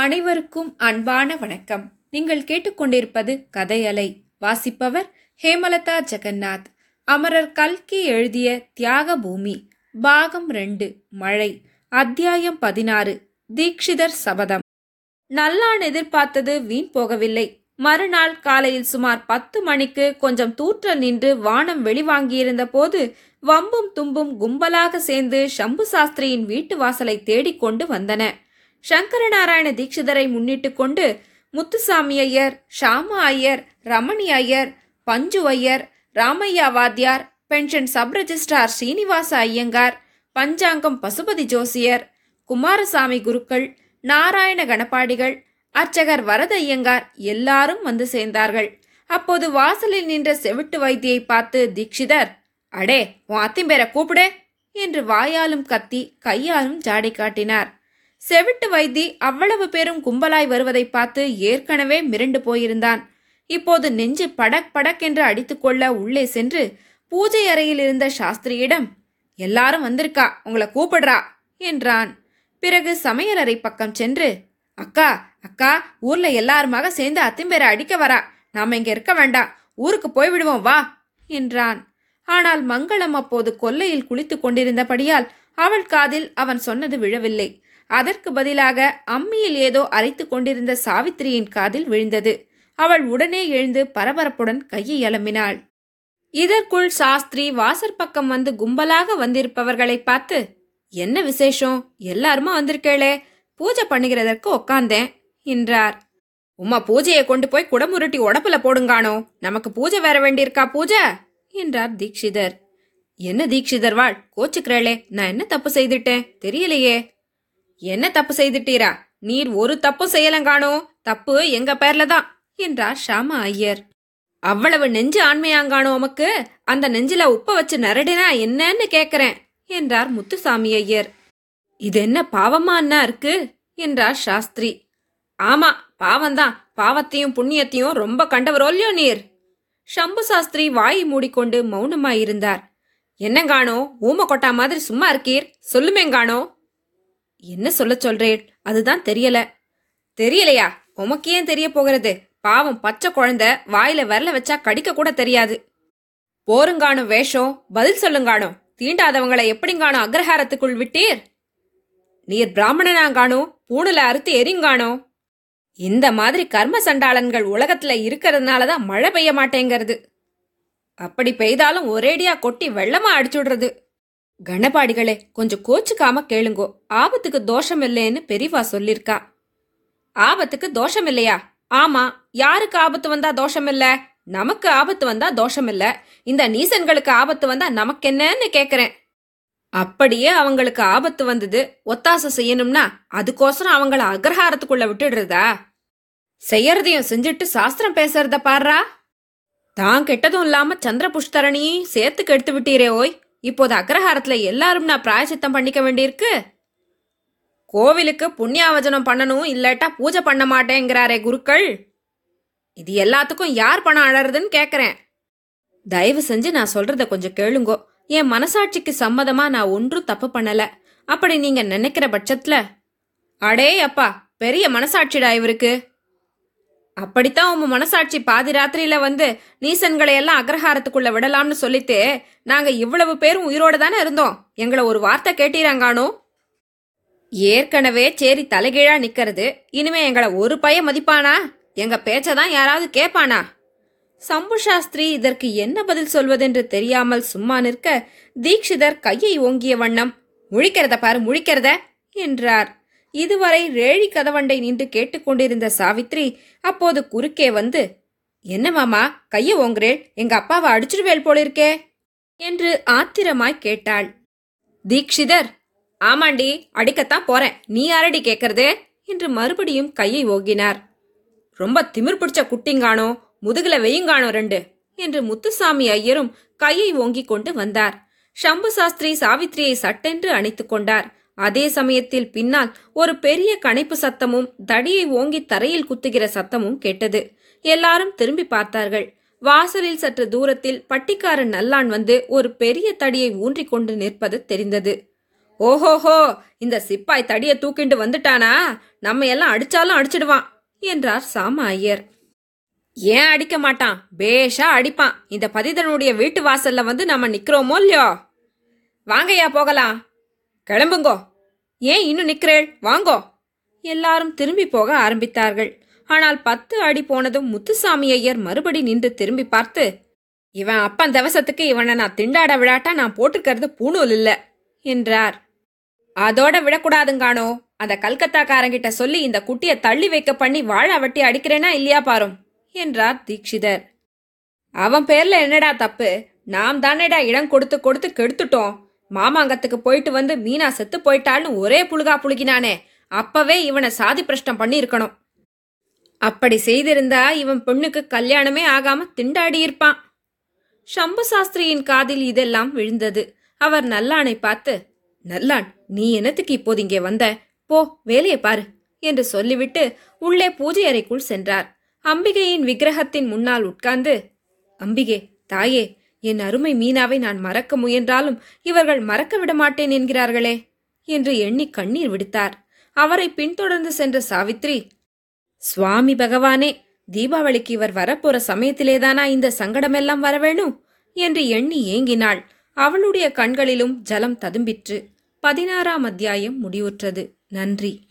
அனைவருக்கும் அன்பான வணக்கம். நீங்கள் கேட்டுக்கொண்டிருப்பது கதையலை வாசிப்பவர் ஹேமலதா ஜெகநாத். அமரர் கல்கி எழுதிய தியாக பூமி பாகம் ரெண்டு மழை அத்தியாயம் பதினாறு தீக்ஷிதர் சபதம். நல்லான் எதிர்பார்த்தது வீண் போகவில்லை. மறுநாள் காலையில் சுமார் பத்து மணிக்கு கொஞ்சம் தூற்றல் நின்று வானம் வெளிவாங்கியிருந்த போது வம்பும் தும்பும் கும்பலாக சேர்ந்து சம்பு சாஸ்திரியின் வீட்டு வாசலை தேடிக்கொண்டு வந்தன. சங்கரநாராயண தீட்சிதரை முன்னிட்டு கொண்டு முத்துசாமி ஐயர் ஷாமா ஐயர் ரமணி ஐயர் பஞ்சு ஐயர் ராமையா வாத்தியார் pension sub registrar Srinivasa Iyengar பஞ்சாங்கம் பசுபதி ஜோசியர் குமாரசாமி குருக்கள் நாராயண கணபாடிகள் அர்ச்சகர் வரத ஐயங்கார் எல்லாரும் வந்து சேர்ந்தார்கள். அப்போது வாசலில் நின்ற செவிட்டு வைத்தியை பார்த்து தீக்ஷிதர் அடே உன் அத்திம்பேரை கூப்பிடு என்று வாயாலும் கத்தி கையாலும் ஜாடி காட்டினார். செவிட்டு வைத்தி அவ்வளவு பேரும் கும்பலாய் வருவதை பார்த்து ஏற்கனவே மிரண்டு போயிருந்தான். இப்போது நெஞ்சு படக் படக் என்று அடித்துக்கொள்ள உள்ளே சென்று பூஜை அறையில் இருந்த சாஸ்திரியிடம் எல்லாரும் வந்திருக்கா? உங்களை கூப்பிடுறா என்றான். பிறகு சமையலறை பக்கம் சென்று அக்கா அக்கா ஊர்ல எல்லாருமாக சேர்ந்து அத்திம்பேரை அடிக்க வரா. நாம இங்க இருக்க வேண்டாம். ஊருக்கு போய்விடுவோம் வா என்றான். ஆனால் மங்களம் அப்போது கொல்லையில் குளித்துக் கொண்டிருந்தபடியால் அவள் காதில் அவன் சொன்னது விழவில்லை. அதற்கு பதிலாக அம்மியில் ஏதோ அரைத்து கொண்டிருந்த சாவித்திரியின் காதில் விழுந்தது. அவள் உடனே எழுந்து பரபரப்புடன் கையை அலம்பினாள். இதற்குள் சாஸ்திரி வாசற்பக்கம் வந்து கும்பலாக வந்திருப்பவர்களை பார்த்து என்ன விசேஷம்? எல்லாருமா வந்திருக்கேளே. பூஜை பண்ணுகிறதற்கு உக்காந்தேன் என்றார். உம்மா பூஜையை கொண்டு போய் குடமுருட்டி உடப்புல போடுங்கானோ? நமக்கு பூஜை வேற வேண்டியிருக்கா பூஜை? என்றார் தீக்ஷிதர் என்ன தீக்ஷிதர் வாழ் கோச்சுக்கிறேளே. நான் என்ன தப்பு செய்துட்டேன்? தெரியலையே. என்ன தப்பு செய்துட்டீரா? நீர் ஒரு தப்பும் செய்யலங்கானோ தப்பு எங்க பேர்ல தான் என்றார் ஷாமா ஐயர். அவ்வளவு நெஞ்சு ஆண்மையாங்கானோ உமக்கு? அந்த நெஞ்சில உப்ப வச்சு நரடினா என்னன்னு கேக்குறேன் என்றார் முத்துசாமி ஐயர். இது என்ன பாவமா அண்ணா இருக்கு? என்றார் சாஸ்திரி. ஆமா பாவம்தான். பாவத்தையும் புண்ணியத்தையும் ரொம்ப கண்டவரோல்லையோ நீர்? ஷம்பு சாஸ்திரி வாயை மூடிக்கொண்டு மௌனமாயிருந்தார். என்னங்கானோ ஊம கொட்டா மாதிரி சும்மா இருக்கீர். சொல்லுமேங்கானோ என்ன சொல்ல சொல்றேன் அதுதான் தெரியல. தெரியலையா? உமக்கு ஏன் தெரிய போகிறது? பாவம் பச்சை குழந்தை வாயில விரல வச்சா கடிக்க கூட தெரியாது. போருங்கானோ வேஷம் பதில் சொல்லுங்கானோ தீண்டாதவங்களை எப்படிங்கானோ அக்ரஹாரத்துக்குள் விட்டீர்? நீர் பிராமணனாங்கானோ? பூணுல அறுத்து எரிங்கானோ இந்த மாதிரி கர்ம சண்டாளன்கள் உலகத்துல இருக்கிறதுனால தான் மழை பெய்ய மாட்டேங்கிறது. அப்படி பெய்தாலும் ஒரேடியா கொட்டி வெள்ளமா அடிச்சுடுறது. கணபாடிகளே கொஞ்சம் கோச்சுக்காம கேளுங்கோ. ஆபத்துக்கு தோஷம் இல்லைன்னு பெரியவா சொல்லிருக்கா. ஆபத்துக்கு தோஷம் இல்லையா ஆமா யாருக்கு ஆபத்து வந்தா தோஷம் இல்ல நமக்கு ஆபத்து வந்தா தோஷம் இல்ல இந்த நீசன்களுக்கு ஆபத்து வந்தா நமக்கு என்னன்னு கேக்குறேன். அப்படியே அவங்களுக்கு ஆபத்து வந்தது ஒத்தாசை செய்யணும்னா அதுக்கோசரம் அவங்கள அக்ரஹாரத்துக்குள்ள விட்டுடுறதா? செய்யறதையும் செஞ்சுட்டு சாஸ்திரம் பேசுறத பாடுறா தான் கெட்டதும் இல்லாம சந்திர புஷ்கரணியும் சேர்த்து கெடுத்து விட்டீரே ஓய். இப்போது அக்ரஹாரத்தில் எல்லாரும் நான் பிராயசித்தம் பண்ணிக்க வேண்டியிருக்கு. கோவிலுக்கு புண்ணியாவஜனம் பண்ணணும் இல்லாட்டா பூஜை பண்ண மாட்டேங்கிறாரே குருக்கள். இது எல்லாத்துக்கும் யார் பணம் அழறதுன்னு கேட்குறேன் தயவு செஞ்சு நான் சொல்றத கொஞ்சம் கேளுங்கோ. என் மனசாட்சிக்கு சம்மதமா நான் ஒன்றும் தப்பு பண்ணல. அப்படி நீங்க நினைக்கிற பட்சத்துல. அடே அப்பா பெரிய மனசாட்சிடா இவருக்கு. அப்படித்தான் உன் மனசாட்சி பாதி ராத்திரியில வந்து நீசன்களை எல்லாம் அக்ரஹாரத்துக்குள்ள விடலாம்னு சொல்லிட்டு நாங்க இவ்வளவு பேரும் உயிரோட தானே இருந்தோம். எங்களை ஒரு வார்த்தை கேட்டீராங்கானோ? ஏற்கனவே சேரி தலைகீழா நிக்கிறது. இனிமே எங்களை ஒரு பைய மதிப்பானா? எங்க பேச்சதான் யாராவது கேட்பானா சம்பு சாஸ்திரி இதற்கு என்ன பதில் சொல்வதென்று தெரியாமல் சும்மா நிற்க தீக்ஷிதர் கையை ஓங்கிய வண்ணம் முழிக்கிறத பாரு முழிக்கிறத என்றார். இதுவரை ரேழி கதவண்டை நின்று கேட்டுக்கொண்டிருந்த சாவித்ரி அப்போது குறுக்கே வந்து என்ன மாமா கைய ஓங்குறேன் எங்க அப்பாவை அடிச்சிடுவேல் போலிருக்கே? என்று ஆத்திரமாய் கேட்டாள். தீக்ஷிதர் ஆமாண்டி அடிக்கத்தான் போறேன். நீ யாரடி கேக்குறது? என்று மறுபடியும் கையை ஓங்கினார். ரொம்ப திமிர் பிடிச்ச குட்டிங்கானோ முதுகுல வெயுங்கானோ ரெண்டு என்று முத்துசாமி ஐயரும் கையை ஓங்கிக் கொண்டு வந்தார். சம்பு சாஸ்திரி சாவித்ரியை சட்டென்று அணைத்துக் கொண்டார். அதே சமயத்தில் பின்னால் ஒரு பெரிய கணைப்பு சத்தமும் தடியை ஓங்கி தரையில் குத்துகிற சத்தமும் கேட்டது. எல்லாரும் திரும்பி பார்த்தார்கள். வாசலில் சற்று தூரத்தில் பட்டிக்காரன் நல்லான் வந்து ஒரு பெரிய தடியை ஊன்றிக் கொண்டு நிற்பது தெரிந்தது. ஓஹோஹோ இந்த சிப்பாய் தடியை தூக்கிண்டு வந்துட்டானா? நம்ம எல்லாம் அடிச்சாலும் அடிச்சிடுவான் என்றார் சாம ஐயர். ஏன் அடிக்க மாட்டான்? பேஷா அடிப்பான். இந்த பதிதனுடைய வீட்டு வாசல்ல வந்து நம்ம நிக்கிறோமோ இல்லையோ? வாங்கய்யா போகலாம். கிளம்புங்கோ. ஏன் இன்னும் நிற்கிறேள் வாங்கோ. எல்லாரும் திரும்பி போக ஆரம்பித்தார்கள். ஆனால் பத்து அடி போனதும் முத்துசாமி ஐயர் மறுபடி நின்று திரும்பி பார்த்து இவன் அப்பன் தவசத்துக்கு இவனை நான் திண்டாட விழாட்டா நான் போட்டுக்கிறது பூணூல் இல்ல என்றார். அதோட விடக்கூடாதுங்கானோ அந்த கல்கத்தாக்காரங்கிட்ட சொல்லி இந்த குட்டிய தள்ளி வைக்க பண்ணி வாழ வெட்டி அடிக்கிறேனா இல்லையா பாரும் என்றார் தீக்ஷிதர் அவன் பேர்ல என்னடா தப்பு? நாம் தானேடா இடம் கொடுத்து கொடுத்து கெடுத்துட்டோம். மாமாங்கத்துக்கு போயிட்டு வந்து மீனா செத்து போயிட்டாள்னு ஒரே புழுகா புழுகினானே. அப்பவே இவனை சாதி பிரஷ்டம் பண்ணியிருக்கணும். அப்படி செய்திருந்தா இவன் பொண்ணுக்கு கல்யாணமே ஆகாம திண்டாடியிருப்பான் சம்பு சாஸ்திரியின் காதில் இதெல்லாம் விழுந்தது. அவர் நல்லானை பார்த்து நல்லான் நீ என்னத்துக்கு இப்போது இங்கே வந்த? போ வேலையை பாரு என்று சொல்லிவிட்டு உள்ளே பூஜை அறைக்குள் சென்றார். அம்பிகையின் விக்கிரகத்தின் முன்னால் உட்கார்ந்து அம்பிகே தாயே என் அருமை மீனாவை நான் மறக்க முயன்றாலும் இவர்கள் மறக்க விட மாட்டேன் என்கிறார்களே என்று எண்ணி கண்ணீர் விடுத்தார். அவரை பின்தொடர்ந்து சென்ற சாவித்ரி சுவாமி பகவானே தீபாவளிக்கு இவர் வரப்போற சமயத்திலேதானா இந்த சங்கடமெல்லாம் வரவேணும்? என்று எண்ணி ஏங்கினாள். அவளுடைய கண்களிலும் ஜலம் ததும்பிற்று. பதினாறாம் அத்தியாயம் முடிவுற்றது. நன்றி.